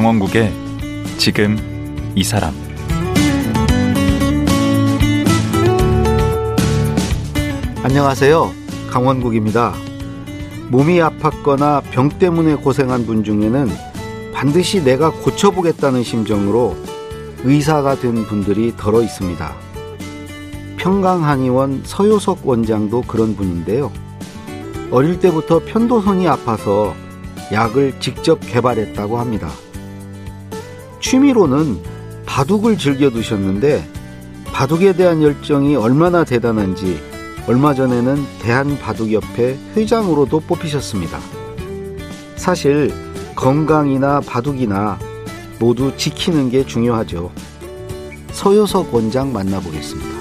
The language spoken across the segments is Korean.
강원국의 지금 이 사람 안녕하세요. 강원국입니다. 몸이 아팠거나 병 때문에 고생한 분 중에는 반드시 내가 고쳐보겠다는 심정으로 의사가 된 분들이 덜어 있습니다. 평강한의원 서효석 원장도 그런 분인데요. 어릴 때부터 편도선이 아파서 약을 직접 개발했다고 합니다. 취미로는 바둑을 즐겨 두셨는데 바둑에 대한 열정이 얼마나 대단한지 얼마 전에는 대한바둑협회 회장으로도 뽑히셨습니다. 사실 건강이나 바둑이나 모두 지키는 게 중요하죠. 서효석 원장 만나보겠습니다.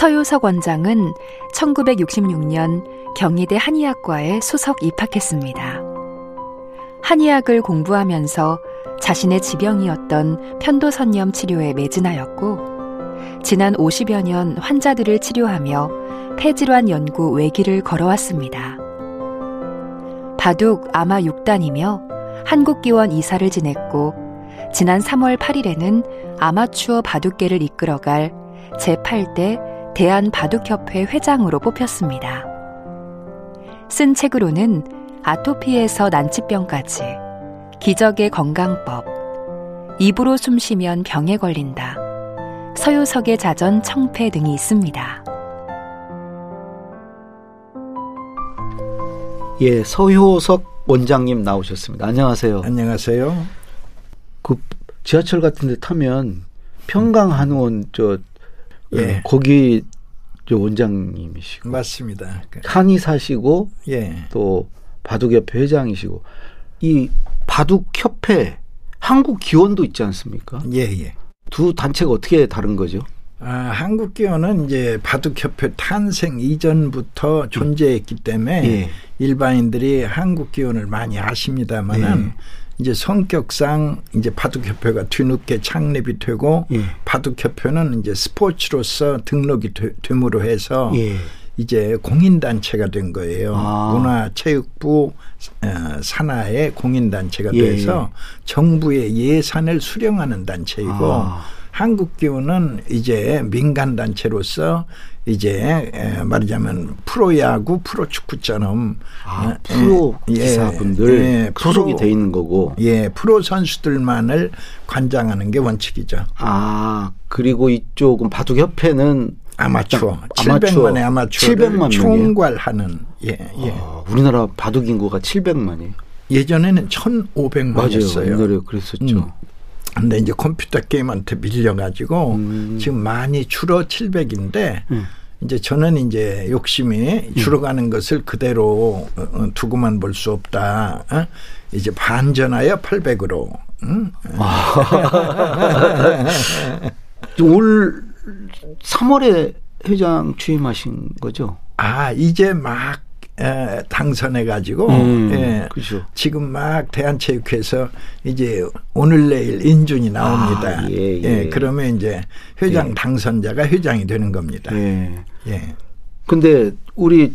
서효석 원장은 1966년 경희대 한의학과에 수석 입학했습니다. 한의학을 공부하면서 자신의 지병이었던 편도선염 치료에 매진하였고, 지난 50여 년 환자들을 치료하며 폐질환 연구 외길을 걸어왔습니다. 바둑 아마 6단이며 한국기원 이사를 지냈고, 지난 3월 8일에는 아마추어 바둑계를 이끌어갈 제8대 대한바둑협회 회장으로 뽑혔습니다. 쓴 책으로는 아토피에서 난치병까지, 기적의 건강법, 입으로 숨 쉬면 병에 걸린다, 서유석의 자전 청패 등이 있습니다. 예, 서효석 원장님 나오셨습니다. 안녕하세요. 안녕하세요. 그 지하철 같은 데 타면 평강 한의원 저 예. 거기 저 원장님이시고 맞습니다. 한의사시고 예. 또 바둑협회 회장이시고 이 바둑협회 한국 기원도 있지 않습니까? 예, 예. 두 단체가 어떻게 다른 거죠? 아, 한국 기원은 이제 바둑협회 탄생 이전부터 존재했기 때문에 예. 일반인들이 한국 기원을 많이 아십니다만은 예. 이제 성격상 이제 바둑협회가 뒤늦게 창립이 되고 예. 바둑협회는 이제 스포츠로서 등록이 되, 됨으로 해서 예. 이제 공인단체가 된 거예요. 아. 문화체육부 어, 산하의 공인단체가 예. 돼서 정부의 예산을 수령하는 단체이고 아. 한국기후는 이제 민간단체로서 이제 에, 말하자면 프로야구, 프로축구처럼 아, 어, 프로 예, 기사분들 예, 소속이 프로- 돼 있는 거고. 예, 프로 선수들만을 관장하는 게 원칙이죠. 아 그리고 이쪽은 바둑협회는 아마추어, 아마추어. 700만의 아마추어를 700만 명이에요? 총괄하는 예, 예. 아, 우리나라 바둑 인구가 700만이에요. 예전에는 맞아요. 1,500만이었어요. 옛날에 그랬었죠. 음. 근데 이제 컴퓨터 게임한테 밀려가지고 음. 지금 많이 줄어 700인데 음. 이제 저는 이제 욕심이 줄어가는 것을 그대로 어, 어, 두고만 볼 수 없다. 어? 이제 반전하여 800으로. 응? 올 3월에 회장 취임하신 거죠? 아 이제 막 에, 당선해가지고 음, 예, 그죠. 지금 막 대한체육회에서 이제 오늘 내일 인준이 나옵니다. 아, 예, 예. 그러면 이제 회장 예. 당선자가 회장이 되는 겁니다. 예. 예. 근데 우리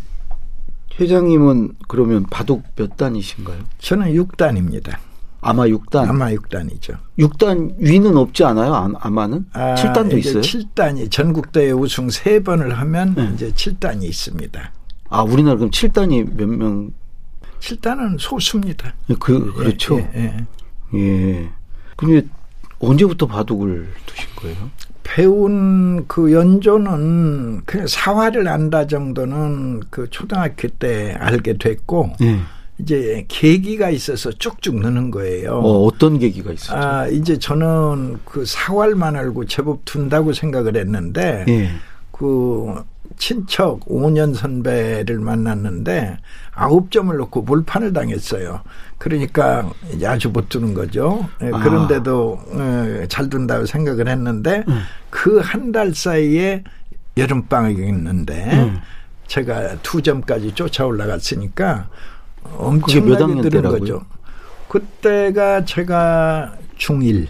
회장님은 그러면 바둑 몇 단이신가요? 저는 6단입니다. 아마 6단. 아마 6단이죠. 6단 위는 없지 않아요? 아- 아마는? 아, 7단도 이제 있어요? 7단이 전국대회 우승 3번을 하면 네. 이제 7단이 있습니다. 아, 우리나라 그럼 7단이 몇 명? 7단은 소수입니다. 그, 그렇죠. 예, 예, 예. 예. 근데 언제부터 바둑을 두신 거예요? 배운 그 연조는 그냥 사화를 안다 정도는 그 초등학교 때 알게 됐고 예. 이제 계기가 있어서 쭉쭉 느는 거예요. 어, 어떤 계기가 있었죠? 아, 이제 저는 그 사활만 알고 제법 둔다고 생각을 했는데 예. 그 친척 5년 선배를 만났는데 아홉 점을 놓고 몰판을 당했어요. 그러니까 이제 아주 못 두는 거죠. 예, 아. 그런데도 예, 잘 둔다고 생각을 했는데 음. 그한 달 사이에 여름 방학이 있는데 음. 제가 두 점까지 쫓아 올라갔으니까 엄청나게 때라고요? 거죠. 그때가 제가 중1.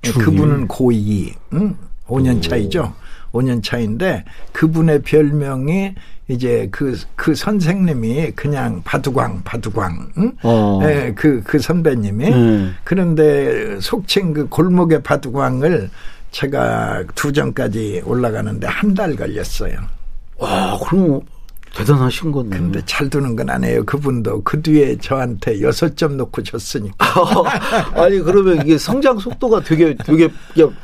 중1. 그분은 고2. 응? 5년 오. 차이죠. 5년 차인데 그분의 별명이 이제 그, 그 선생님이 그냥 바두광, 바두광. 응? 어. 예, 그, 그 선배님이. 네. 그런데 속칭 그 골목의 바두광을 제가 두 점까지 올라가는데 한 달 걸렸어요. 와, 그럼 대단하신 거네. 근데 잘 두는 건 아니에요. 그분도 그 뒤에 저한테 여섯 점 놓고 줬으니까. 아니 그러면 이게 성장 속도가 되게 되게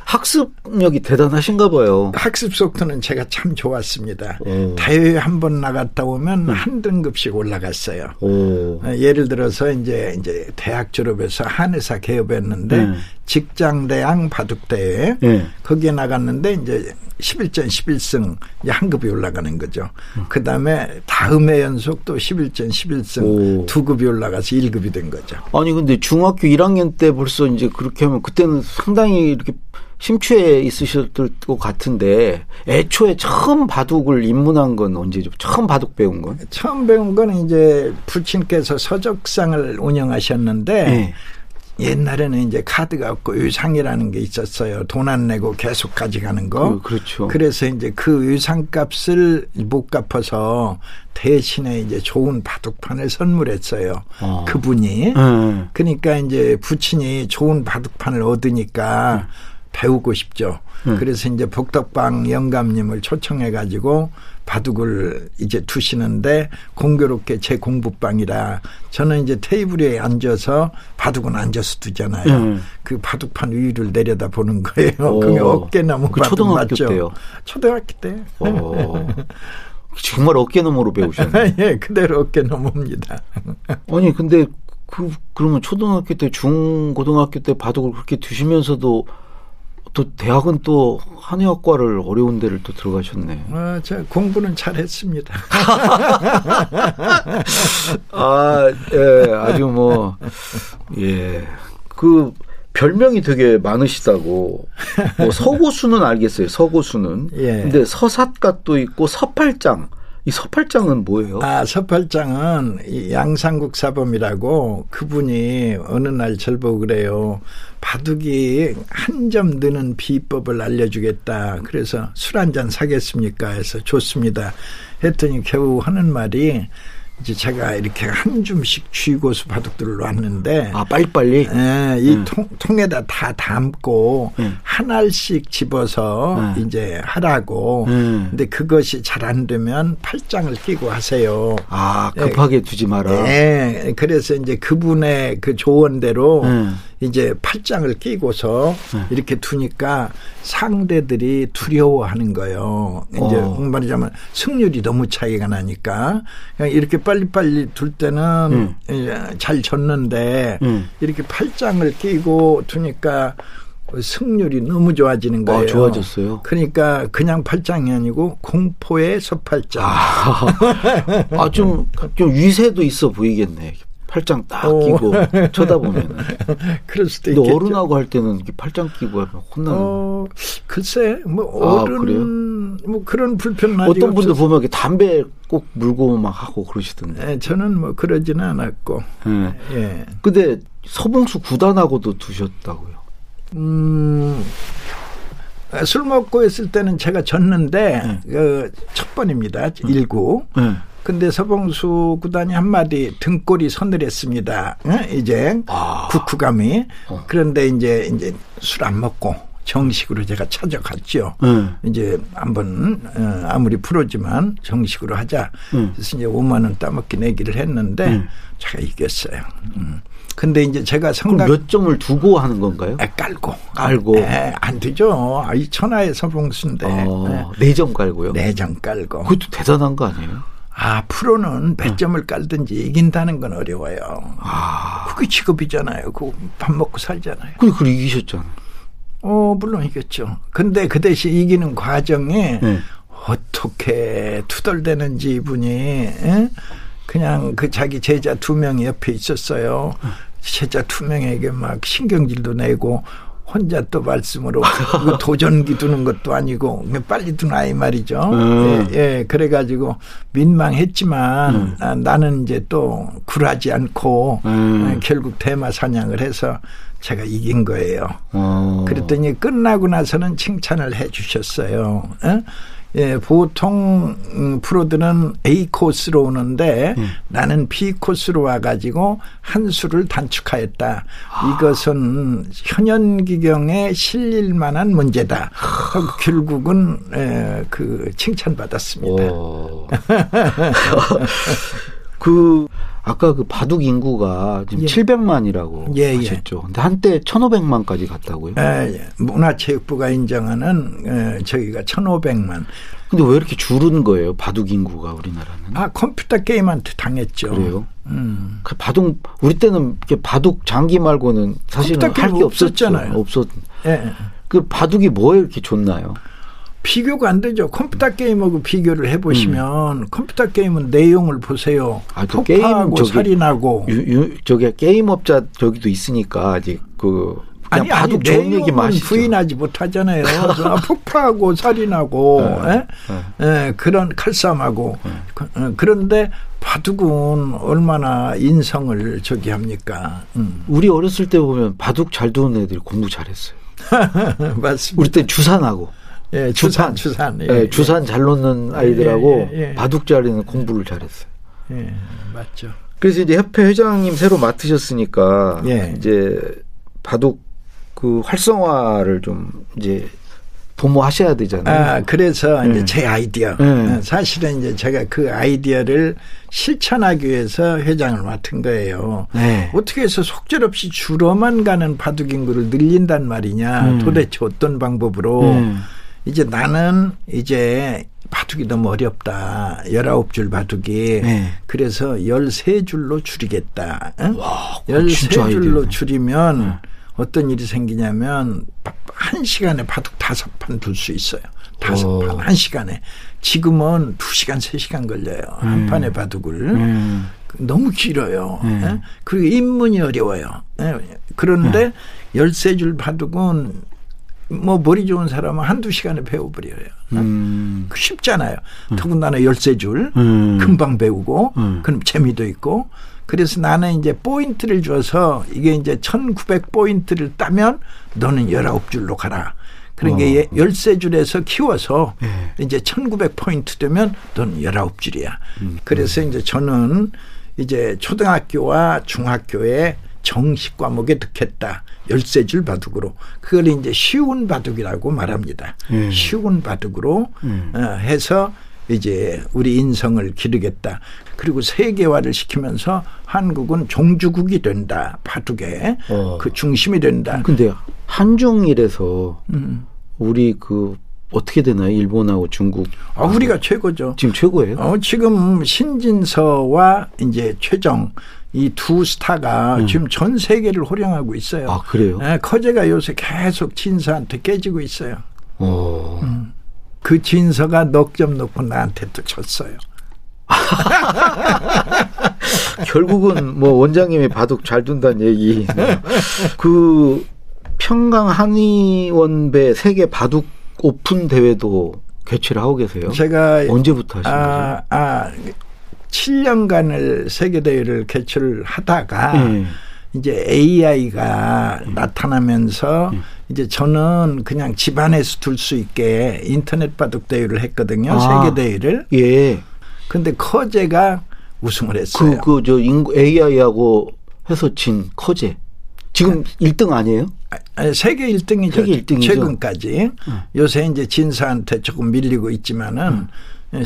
학습력이 대단하신가 봐요. 학습 속도는 제가 참 좋았습니다. 오. 대회 한 번 나갔다 오면 한 등급씩 올라갔어요. 오. 어, 예를 들어서 이제 이제 대학 졸업해서 한의사 개업했는데 네. 직장 대항 바둑 대회 네. 거기에 나갔는데 이제 11전 11승 이제 한 급이 올라가는 거죠. 그 다음에 다음해 연속 또 11전 11승 오. 두 급이 올라가서 1급이 된 거죠. 아니 근데 중학교 1학년 때 벌써 이제 그렇게 하면 그때는 상당히 이렇게 심취해 있으셨을 것 같은데 애초에 처음 바둑을 입문한 건 언제죠? 처음 바둑 배운 건? 처음 배운 거는 이제 부친께서 서적상을 운영하셨는데 네. 옛날에는 이제 카드가 없고 유상이라는 게 있었어요. 돈 안 내고 계속 가져가는 거. 그, 그렇죠. 그래서 이제 그 유상값을 못 갚아서 대신에 이제 좋은 바둑판을 선물했어요. 어. 그분이. 네. 그러니까 이제 부친이 좋은 바둑판을 얻으니까 배우고 싶죠. 음. 그래서 이제 복덕방 영감님을 초청해 가지고 바둑을 이제 두시는데 공교롭게 제 공부방이라 저는 이제 테이블에 앉아서 바둑은 앉아서 두잖아요. 음. 그 바둑판 위를 내려다 보는 거예요. 오. 그게 어깨 너무 그 바둑 초등학교 맞죠? 때요? 초등학교 때. 어. 정말 어깨너머로 배우셨네. 예, 그대로 어깨 넘습니다. 아니 근데 그 그러면 초등학교 때 중 고등학교 때 바둑을 그렇게 두시면서도 또 대학은 또 한의학과를 어려운 데를 또 들어가셨네. 어, 저 공부는 잘했습니다. 아, 예, 아주 뭐, 예. 그, 별명이 되게 많으시다고. 뭐, 서고수는 알겠어요, 서고수는. 예. 근데 서삿갓도 있고, 서팔장. 이 서팔장은 뭐예요? 아, 서팔장은 이 양상국 사범이라고 그분이 어느 날 절보고 그래요. 바둑이 한 점 느는 비법을 알려주겠다. 그래서 술 한 잔 사겠습니까? 해서 좋습니다. 했더니 겨우 하는 말이 이제 제가 이렇게 한 줌씩 쥐고서 바둑들을 놨는데 아, 빨리빨리? 예, 이 음. 통, 통에다 다 담고 음. 한 알씩 집어서 음. 이제 하라고. 음. 근데 그것이 잘 안 되면 팔짱을 끼고 하세요. 아, 급하게 두지 마라. 예, 그래서 이제 그분의 그 조언대로 음. 이제 팔짱을 끼고서 이렇게 두니까 상대들이 두려워하는 거예요. 이제 어. 말하자면 승률이 너무 차이가 나니까 그냥 이렇게 빨리빨리 둘 때는 음. 이제 잘 졌는데 음. 이렇게 팔짱을 끼고 두니까 승률이 너무 좋아지는 거예요. 아, 좋아졌어요? 그러니까 그냥 팔짱이 아니고 공포의 서팔짱. 아, 좀, 좀 위세도 있어 보이겠네. 팔짱 딱 오. 끼고 쳐다보면은. 그럴 수도 있겠죠. 어른하고 할 때는 이렇게 팔짱 끼고 하면 혼나는. 어, 글쎄, 뭐, 아, 어른, 그래요? 뭐 그런 아직 어떤 분들. 보면 이렇게 담배 꼭 물고 막 하고 그러시던데. 예, 저는 뭐 그러지는 않았고, 예. 예. 근데 서봉수 구단하고도 두셨다고요. 음, 아, 술 먹고 했을 때는 제가 졌는데, 그, 첫 번입니다. 일구. 예. 근데 서봉수 구단이 한마디 등골이 서늘했습니다. 응? 이제 아. 국후감이. 어. 그런데 이제 이제 술 안 먹고 정식으로 제가 찾아갔죠. 예. 이제 한번 어, 아무리 프로지만 정식으로 하자. 음. 그래서 이제 5만 원 따먹기 내기를 했는데 음. 제가 이겼어요. 음. 근데 이제 제가 생각 몇 점을 두고 하는 건가요? 아, 깔고 깔고. 에, 안 되죠. 아, 이 천하의 서봉수인데 어, 네점 깔고요. 내장 깔고. 그것도 대단한 거 아니에요? 아 프로는 몇 점을 깔든지 이긴다는 건 어려워요. 아. 그게 직업이잖아요. 그밥 먹고 살잖아요. 근데 그걸 이기셨잖아요. 어 물론 이겼죠. 근데 그 대신 이기는 과정에 네. 어떻게 투덜대는지 이분이 예? 그냥 그 자기 제자 두 명이 옆에 있었어요. 제자 두 명에게 막 신경질도 내고 혼자 또 말씀으로 이거 도전기 두는 것도 아니고 빨리 두나 이 말이죠. 음. 예, 예, 그래가지고 민망했지만 음. 아, 나는 이제 또 굴하지 않고 음. 예, 결국 대마 사냥을 해서 제가 이긴 거예요. 어. 그랬더니 끝나고 나서는 칭찬을 해 주셨어요. 예? 예, 보통 음, 프로들은 A 코스로 오는데 음. 나는 B 코스로 와가지고 한 수를 단축하였다. 아. 이것은 현연기경에 실릴 만한 문제다. 하고 결국은 에, 그 칭찬받았습니다. 오. 그 아까 그 바둑 인구가 지금 예. 700만이라고 예, 예. 하셨죠. 근데 한때 1,500만까지 갔다고요? 에, 문화체육부가 인정하는 에, 저기가 1,500만. 근데 왜 이렇게 줄은 거예요? 바둑 인구가 우리나라는? 아 컴퓨터 게임한테 당했죠. 그래요? 음. 그 바둑 우리 때는 이렇게 바둑 장기 말고는 사실은 할 게. 없었잖아요. 없었. 예. 그 바둑이 뭐에 이렇게 좋나요? 비교가 안 되죠. 컴퓨터 게임하고 비교를 해보시면 컴퓨터 게임은 내용을 보세요. 아, 또 게임은 폭파하고 저기 살인하고. 유, 유, 저기 게임업자 저기도 있으니까 아직 그 아니, 아니, 바둑 좋은 얘기 마시죠. 부인하지 못하잖아요. 아, 폭파하고 살인하고, 네, 예? 예, 그런 칼싸움하고. 그, 어, 그런데 바둑은 얼마나 인성을 저기 합니까? 음. 우리 어렸을 때 보면 바둑 잘 두는 애들이 공부 잘했어요. 맞습니다. 우리 때 주산하고 예, 주산, 주산. 예, 예, 주산 잘 놓는 아이들하고 예, 예, 예. 바둑 잘하는 공부를 잘했어요. 예, 맞죠. 그래서 이제 협회 회장님 새로 맡으셨으니까 예. 이제 바둑 그 활성화를 좀 이제 도모하셔야 되잖아요. 아, 그래서 예. 이제 제 아이디어. 예. 어, 사실은 이제 제가 그 아이디어를 실천하기 위해서 회장을 맡은 거예요. 네. 어떻게 해서 속절없이 줄어만 가는 바둑 인구를 늘린단 말이냐. 음. 도대체 어떤 방법으로. 음. 이제 나는 이제 바둑이 너무 어렵다. 19줄 바둑이. 네. 그래서 13줄로 줄이겠다. 응? 진짜 13줄로 아이디어네. 줄이면 어떤 일이 생기냐면 바- 한 시간에 바둑 다섯 판 둘 수 있어요. 다섯 오. 판한 시간에. 지금은 두 시간 세 시간 걸려요. 한 판의 바둑을. 음. 너무 길어요. 음. 예? 그리고 입문이 어려워요. 예? 그런데 네. 열세 줄 바둑은 뭐 머리 좋은 사람은 한두 시간에 배워버려요. 음. 그 쉽잖아요. 더군다나 열세 줄 음. 금방 배우고 음. 그럼 재미도 있고 그래서 나는 이제 포인트를 줘서 이게 이제 1900 포인트를 따면 너는 19줄로 가라. 그러니까 어. 얘 열세 줄에서 키워서 예. 이제 1900 포인트 되면 너는 19줄이야. 음. 그래서 이제 저는 이제 초등학교와 중학교에 정식 과목에 넣겠다. 열세 줄 바둑으로. 그걸 이제 쉬운 바둑이라고 말합니다. 음. 쉬운 바둑으로 음. 어, 해서 이제 우리 인성을 기르겠다. 그리고 세계화를 시키면서 한국은 종주국이 된다. 바둑의 어. 그 중심이 된다. 근데 한중일에서 음. 우리 그 어떻게 되나요? 일본하고 중국. 아, 우리가 최고죠. 지금 최고예요. 어, 지금 신진서와 이제 최정 이 두 스타가 지금 전 세계를 호령하고 있어요. 음. 아, 그래요? 예, 커제가 요새 계속 진서한테 깨지고 있어요. 어. 음. 그 진서가 넉점 놓고 나한테 또 졌어요. 결국은 뭐 원장님이 바둑 잘 둔다는 얘기. 그 평강 한의원배 세계 바둑 오픈 대회도 개최를 하고 계세요. 제가 언제부터 하신 거죠? 아, 아, 7년간을 세계대회를 개최를 하다가 예. 이제 AI가 나타나면서 이제 저는 그냥 집안에서 둘 수 있게 인터넷 바둑 대회를 했거든요. 아. 세계 대회를. 예. 근데 커제가 우승을 했어요. 그, 그, 저, 인구, AI하고 해서 진 커제. 지금 1등 아니에요? 아니, 세계 1등이죠. 세계 일등이죠. 최근까지. 요새 이제 진사한테 조금 밀리고 있지만은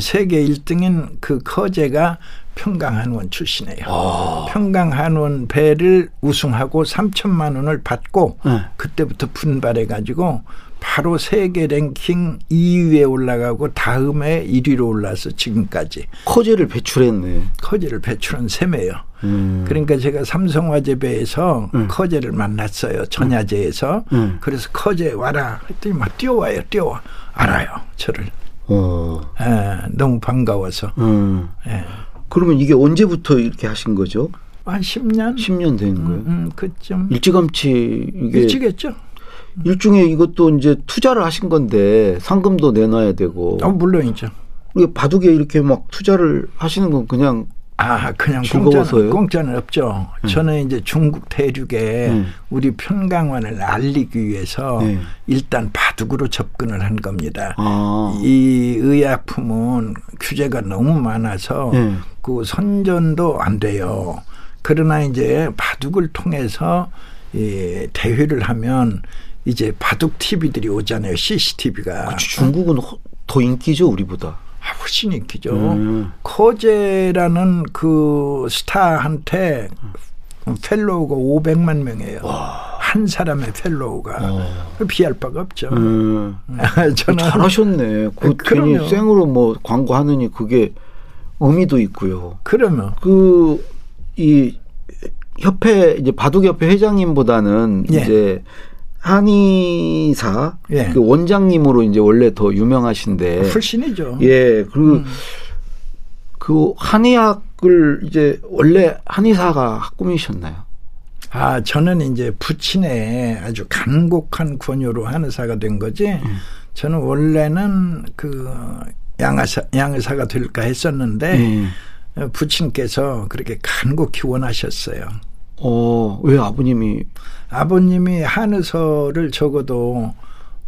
세계 1등인 그 커제가 평강한원 출신이에요. 아. 평강한원 배를 우승하고 3천만 원을 받고 네. 그때부터 분발해 가지고 바로 세계 랭킹 2위에 올라가고 다음에 1위로 올라서 지금까지 커제를 배출했네. 커제를 배출한 셈이에요. 음. 그러니까 제가 삼성화재배에서 음. 커제를 만났어요. 전야제에서. 음. 그래서 커제 와라. 했더니 막 뛰어와요. 뛰어와. 알아요. 저를. 어. 예, 너무 반가워서. 음. 예. 그러면 이게 언제부터 이렇게 하신 거죠? 한 10년? 10년 된 거예요? 음, 그쯤. 일찌감치 이게 일찍 했죠. 일종의 이것도 이제 투자를 하신 건데 상금도 내놔야 되고. 어, 물론이죠. 이게 바둑에 이렇게 막 투자를 하시는 건 그냥 아, 그냥? 공짜는, 공짜는 없죠. 음. 저는 이제 중국 대륙에 음. 우리 편강원을 알리기 위해서 네. 일단 바둑으로 접근을 한 겁니다. 아. 이 의약품은 규제가 너무 많아서 네. 그 선전도 안 돼요. 그러나 이제 바둑을 통해서 이 대회를 하면 이제 바둑 TV들이 오잖아요. CCTV가. 그치, 중국은 허- 더 인기죠 우리보다. 아, 훨씬 인기죠. 음. 커제라는 그 스타한테 follower가 500만 명이에요. 한 사람의 follower가 비할 바가 없죠. 음. 저는 잘하셨네. 그 그럼요. 괜히 생으로 뭐 광고하느니 그게 의미도 있고요. 그러면 그 이 협회 이제 바둑 협회 회장님보다는 예. 이제 한의사 예. 그 원장님으로 이제 원래 더 유명하신데 훨씬이죠. 예 그리고 음. 그 한의학을 이제 원래 한의사가 꿈이셨나요? 아, 저는 이제 부친의 아주 간곡한 권유로 한의사가 된 거지. 음. 저는 원래는 그 양의사, 양의사가 될까 했었는데 예. 어, 부친께서 그렇게 간곡히 원하셨어요. 어, 왜 아버님이 아버님이 한의서를 적어도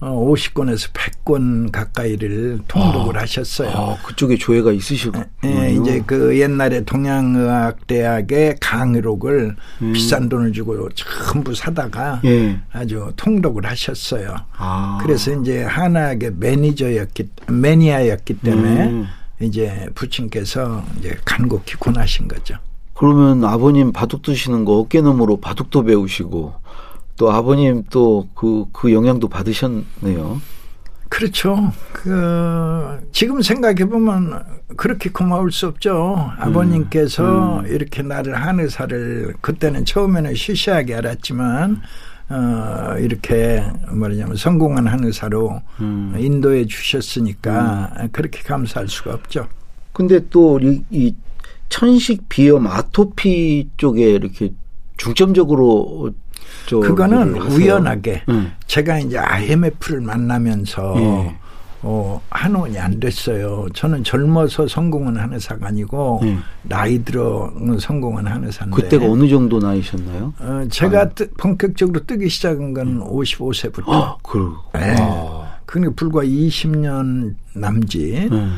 어, 50권에서 100권 가까이를 통독을 하셨어요. 아, 그쪽에 조예가 있으시고. 예, 이제 그 옛날에 동양의학대학의 강의록을 비싼 돈을 주고 전부 사다가 예. 아주 통독을 하셨어요. 아. 그래서 이제 한학의 매니저였기 매니아였기 때문에 음. 이제 부친께서 이제 간곡히 권하신 거죠. 그러면 아버님 바둑 두시는 거 어깨너머로 바둑도 배우시고 또 아버님 또그그 영향도 받으셨네요. 그렇죠. 그 지금 생각해 보면 그렇게 고마울 수 없죠. 아버님께서 이렇게 나를 한의사를 그때는 처음에는 시시하게 알았지만 어 이렇게 뭐냐면 성공한 한의사로 음. 인도해 주셨으니까 그렇게 감사할 수가 없죠. 근데 또이 천식 비염 아토피 쪽에 이렇게 중점적으로 저 그거는. 우연하게 음. 제가 이제 IMF를 만나면서 예. 어, 한원이 안 됐어요. 저는 젊어서 성공한 한의사가 아니고 예. 나이 들어 성공한 한의사인데 그때가 어느 정도 나이셨나요? 어, 제가 뜨- 본격적으로 뜨기 시작한 건 55세부터. 아, 그. 네. 아. 그러니까 불과 20년 남짓. 음.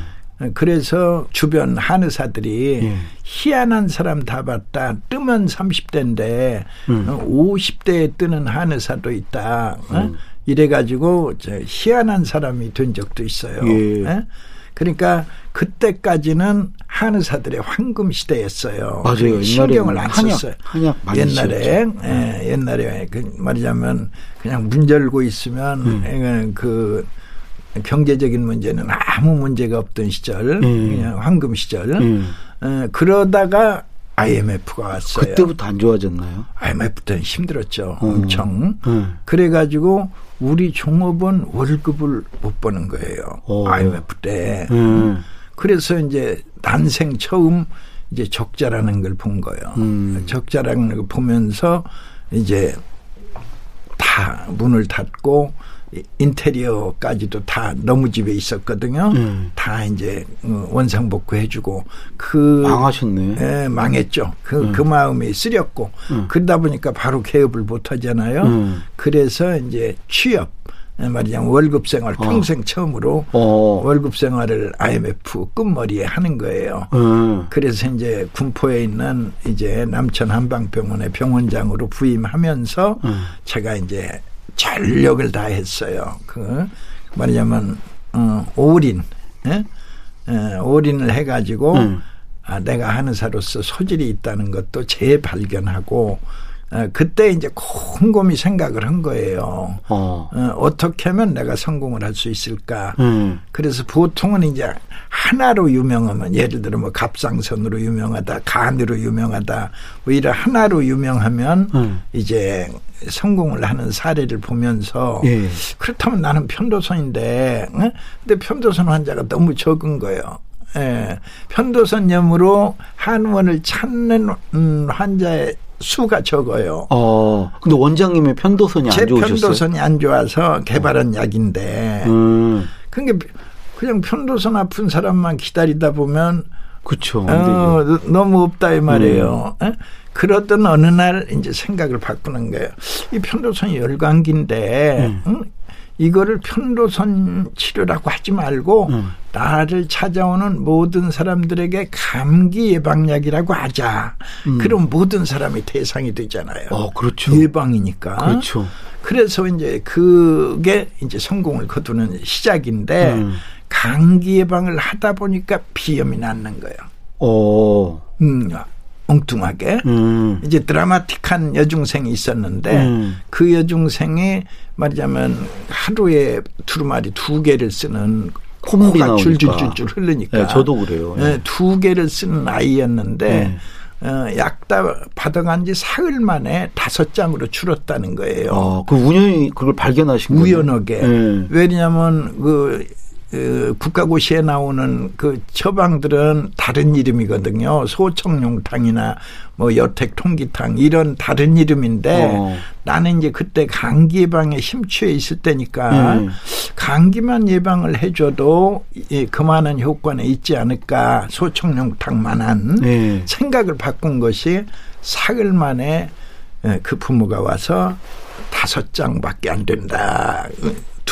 그래서 주변 한의사들이 예. 희한한 사람 다 봤다. 뜨면 30대인데 음. 50대에 뜨는 한의사도 있다. 어? 이래가지고 저 희한한 사람이 된 적도 있어요. 예. 예? 그러니까 그때까지는 한의사들의 황금 시대였어요. 맞아요. 신경을 안 한약, 썼어요. 한약 많이 옛날에. 예, 옛날에 그 말하자면 그냥 문 열고 있으면 음. 예, 그 경제적인 문제는 아무 문제가 없던 시절, 음. 그냥 황금 시절. 음. 어, 그러다가 IMF가 왔어요. 그때부터 안 좋아졌나요? IMF 때는 힘들었죠. 음. 엄청. 음. 그래가지고 우리 종업원 월급을 못 버는 거예요. 오. IMF 때. 음. 그래서 이제 난생 처음 이제 적자라는 걸 본 거예요. 음. 적자라는 걸 보면서 이제 다 문을 닫고 이- 인테리어까지도 다 너무 집에 있었거든요. 음. 다 이제 어, 원상복구 해주고 그 망하셨네. 예, 망했죠. 그, 그 마음이 쓰렸고 음. 그러다 보니까 바로 개업을 못 하잖아요. 음. 그래서 이제 취업 예, 말하자면 월급 생활 어. 평생 처음으로 어. 월급 생활을 IMF 끝머리에 하는 거예요. 음. 그래서 이제 군포에 있는 이제 남천 한방병원의 병원장으로 부임하면서 음. 제가 이제 전력을 다했어요. 그 말하자면 어, 올인, 예? 예, 올인을 해가지고 음. 아, 내가 하는 사로서 소질이 있다는 것도 재발견하고 어, 그때 이제 곰곰이 생각을 한 거예요. 어. 어, 어 떻게 하면 내가 성공을 할 수 있을까? 음. 그래서 보통은 이제 하나로 유명하면 예를 들어 뭐 갑상선으로 유명하다, 간으로 유명하다, 뭐 이런 하나로 유명하면 음. 이제 성공을 하는 사례를 보면서 예. 그렇다면 나는 편도선인데, 응? 근데 편도선 환자가 너무 적은 거예요. 예. 편도선염으로 한원을 찾는 음, 환자의 수가 적어요. 어. 근데 원장님의 편도선이 안제 좋으셨어요? 편도선이 안 좋아서 개발한 약인데 음. 그게 그냥 편도선 아픈 사람만 기다리다 보면 그쵸. 어. 너무 없다 이 말이에요. 음. 에? 그러던 어느 날 이제 생각을 바꾸는 거예요. 이 편도선이 열감기인데 음. 응? 이거를 편도선 치료라고 하지 말고 음. 나를 찾아오는 모든 사람들에게 감기 예방약이라고 하자. 그럼 모든 사람이 대상이 되잖아요. 음. 어, 그렇죠. 예방이니까. 그렇죠. 그래서 이제 그게 이제 성공을 거두는 시작인데 음. 감기 예방을 하다 보니까 비염이 낫는 거예요. 어. 음, 엉뚱하게. 음. 이제 드라마틱한 여중생이 있었는데 음. 그 여중생이 말하자면 하루에 두루마리 두 개를 쓰는 콧물이 나오니까. 줄줄줄줄 흐르니까. 네, 저도 그래요. 예. 네, 두 개를 쓰는 아이였는데 네. 어, 약다 받아간 지 사흘 만에 다섯 장으로 줄었다는 거예요. 어, 그 우연히 그걸 발견하신 거예요. 우연하게. 예. 왜냐하면 그그 국가고시에 나오는 그 처방들은 다른 이름이거든요. 소청룡탕이나 뭐 여택 통기탕 이런 다른 이름인데 어. 나는 이제 그때 감기 예방에 심취해 있을 때니까 음. 감기만 예방을 해줘도 이 그만한 효과는 있지 않을까 소청룡탕만한 네. 생각을 바꾼 것이 사흘 만에 예, 그 부모가 와서 다섯 장밖에 안 된다.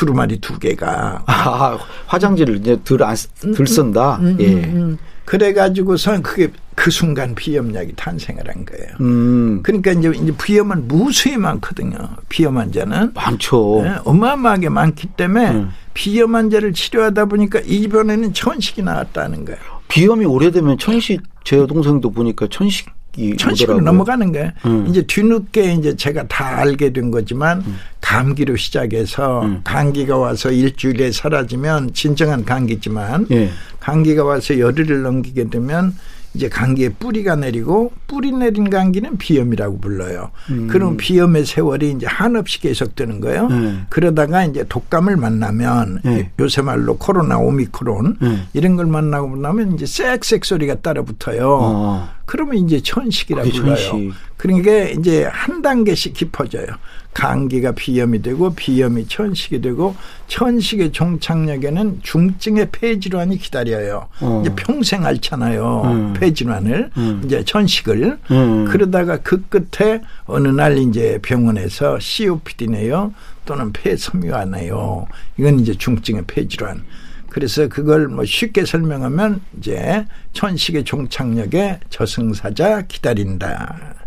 두루마리 두 개가. 아, 화장지를 이제 들, 안, 쓰- 들 쓴다. 음, 예. 음, 음. 그래가지고선 그게 그 순간 비염약이 탄생을 한 거예요. 음. 그러니까 이제, 이제 비염은 무수히 많거든요. 비염 환자는. 많죠. 예, 어마어마하게 많기 때문에 음. 비염 환자를 치료하다 보니까 이번에는 천식이 나왔다는 거예요. 비염이 오래되면 천식, 제 여동생도 보니까 천식이 천식으로. 넘어가는 거예요. 음. 이제 뒤늦게 이제 제가 다 알게 된 거지만 감기로 시작해서 음. 감기가 와서 일주일에 사라지면 진정한 감기지만 예. 감기가 와서 열흘을 넘기게 되면 이제 감기에 뿌리가 내리고 뿌리 내린 감기는 비염이라고 불러요. 그럼 비염의 세월이 이제 한없이 계속되는 거예요. 음. 그러다가 이제 독감을 만나면 네. 요새 말로 코로나 오미크론 네. 이런 걸 만나고 나면 이제 쌕쌕 소리가 따라 붙어요. 어. 그러면 이제 천식이라고 불러요. 천식. 그러니까 이제 한 단계씩 깊어져요. 감기가 비염이 되고 비염이 천식이 되고 천식의 종착역에는 중증의 폐질환이 기다려요. 어. 이제 평생 앓잖아요. 음. 폐질환을 음. 이제 천식을 음. 그러다가 그 끝에 어느 날 이제 병원에서 COPD네요. 또는 폐섬유화네요. 이건 이제 중증의 폐질환. 그래서 그걸 뭐 쉽게 설명하면 이제 천식의 종착역에 저승사자 기다린다.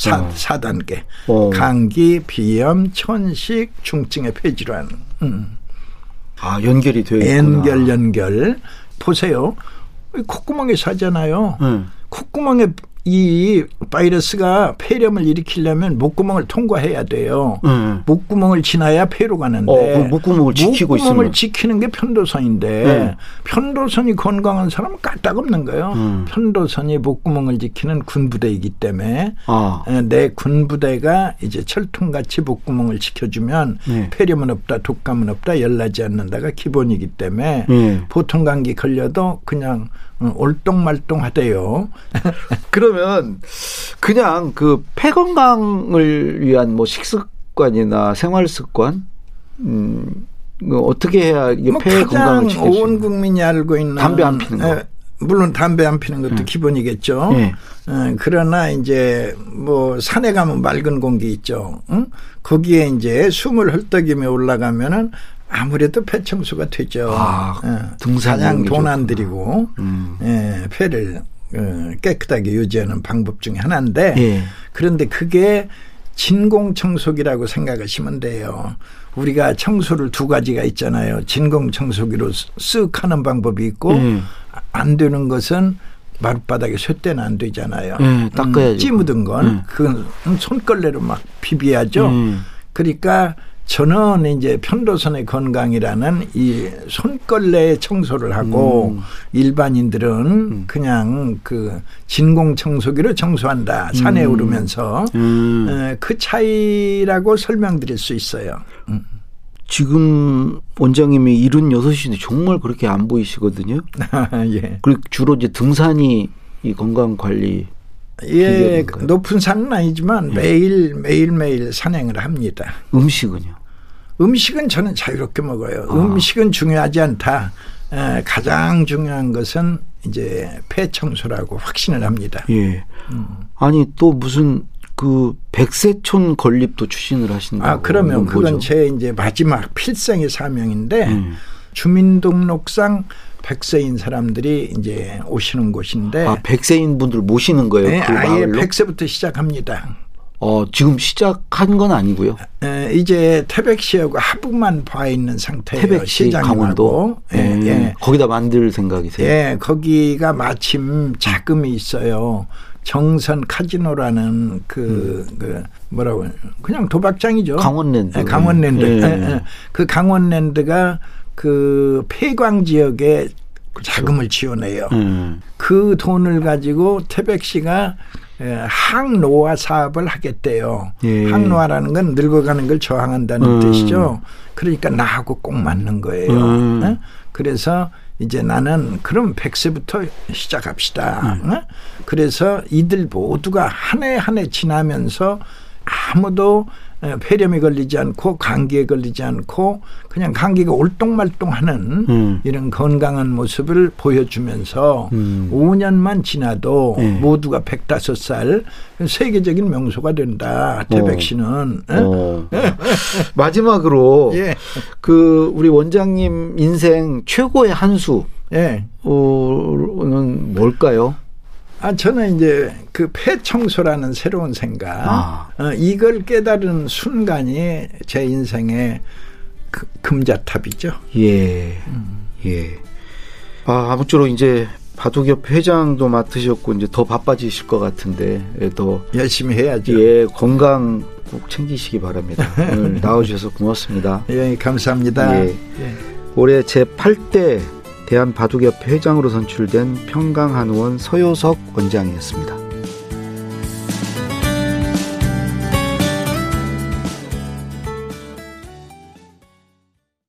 사, 어. 사 단계 어. 감기, 비염, 천식, 중증의 폐질환. 음. 아, 연결이 되어 있구나. 연결, 연결. 보세요. 콧구멍에 사잖아요. 응. 콧구멍에 이 바이러스가 폐렴을 일으키려면 목구멍을 통과해야 돼요. 응. 목구멍을 지나야 폐로 가는데 어, 그 목구멍을 지키고 목구멍을 있으면. 지키는 게 편도선인데 네. 편도선이 건강한 사람은 까딱 없는 거예요. 음. 편도선이 목구멍을 지키는 군부대이기 때문에 아. 에, 내 군부대가 이제 철통같이 목구멍을 지켜주면 네. 폐렴은 없다, 독감은 없다, 열나지 않는다가 기본이기 때문에 예. 보통 감기 걸려도 그냥 어, 올똥말똥 하대요. 그러면 그냥 그 폐 건강을 위한 뭐 식습관이나 생활 습관 음, 뭐 어떻게 해야 이게 뭐폐 가장 건강을 지킬 수온 있는 국민이 알고 있는 담배 안 피는 거. 에, 물론 담배 안 피는 것도 기본이겠죠. 예. 어, 그러나 이제 뭐 산에 가면 맑은 공기 있죠. 응? 거기에 이제 숨을 헐떡이며 올라가면은 아무래도 폐 청소가 되죠. 아, 어, 등산 가장 돈안 좋구나. 들이고 음. 예, 폐를 어, 깨끗하게 유지하는 방법 중에 하나인데 예. 그런데 그게 진공 청소기라고 생각하시면 돼요. 우리가 청소를 두 가지가 있잖아요. 진공 청소기로 쓱 하는 방법이 있고 예. 안 되는 것은 마룻바닥에 쇳대는 안 되잖아요. 예, 닦아야죠. 찌 묻은 건 음. 그건 손걸레로 막 비비야죠. 음. 그러니까 저는 이제 편도선의 건강이라는 이 손걸레 청소를 하고 음. 일반인들은 그냥 그 진공 청소기로 청소한다. 산에 음. 오르면서 음. 에, 그 차이라고 설명드릴 수 있어요. 음. 지금 원장님이 76인데 정말 그렇게 안 보이시거든요. 예. 그리고 주로 이제 등산이 이 건강 관리 예, 높은 산은 아니지만 예. 매일 매일 매일 산행을 합니다. 음식은요? 음식은 저는 자유롭게 먹어요. 아. 음식은 중요하지 않다. 에, 가장 중요한 것은 이제 폐 청소라고 확신을 합니다. 예. 음. 아니 또 무슨 그 백세촌 건립도 추진을 하신다고. 아 그러면 그건 제 이제 마지막 필생의 사명인데 음. 주민등록상 백세인 사람들이 이제 오시는 곳인데. 아 백세인 분들 모시는 거예요. 네, 그 아예 백세부터 시작합니다. 어, 지금 시작한 건 아니고요. 에, 이제 태백시하고 하부만 봐 있는 상태예요. 태백시 강원도. 예, 음, 예. 거기다 만들 생각이세요? 예, 거기가 마침 자금이 있어요. 정선 카지노라는 그, 음. 그 뭐라고 그냥 도박장이죠. 강원랜드. 예, 강원랜드. 예. 예, 예. 그 강원랜드가 그 폐광 지역에 그렇죠. 자금을 지원해요. 음. 그 돈을 가지고 태백시가 예, 항노화 사업을 하겠대요. 예. 항노화라는 건 늙어가는 걸 저항한다는 음. 뜻이죠. 그러니까 나하고 꼭 맞는 거예요. 음. 어? 그래서 이제 나는 그럼 100세부터 시작합시다. 음. 어? 그래서 이들 모두가 한 해 한 해 지나면서 아무도 예, 폐렴이 걸리지 않고 감기에 걸리지 않고 그냥 감기가 올똥말똥하는 음. 이런 건강한 모습을 보여주면서 음. 5년만 지나도 네. 모두가 105살 세계적인 명소가 된다. 태백 씨는. 어. 어. 마지막으로 예. 그 우리 원장님 인생 최고의 한수는 예. 뭘까요? 아, 저는 이제 그 폐청소라는 새로운 생각, 아. 어, 이걸 깨달은 순간이 제 인생의 그 금자탑이죠. 예. 음. 예. 아, 아무쪼록 이제 바둑협 회장도 맡으셨고 이제 더 바빠지실 것 같은데 예, 더 열심히 해야죠. 예, 건강 꼭 챙기시기 바랍니다. 오늘 나와주셔서 고맙습니다. 예, 감사합니다. 예. 예. 올해 제 8대 대한바둑협회 회장으로 선출된 평강한의원 서효석 원장이었습니다.